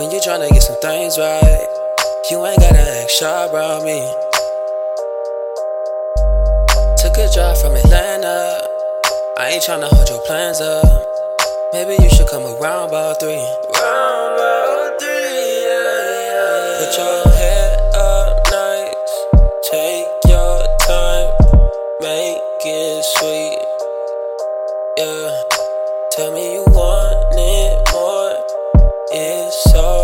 When you tryna get some things right, you ain't gotta act shy about me. Took a drive from Atlanta. I ain't tryna hold your plans up. Maybe you should come around about three. Round about three, yeah, yeah. Put your head up nice. Take your time. Make it sweet. Yeah. Tell me you want it more. It's so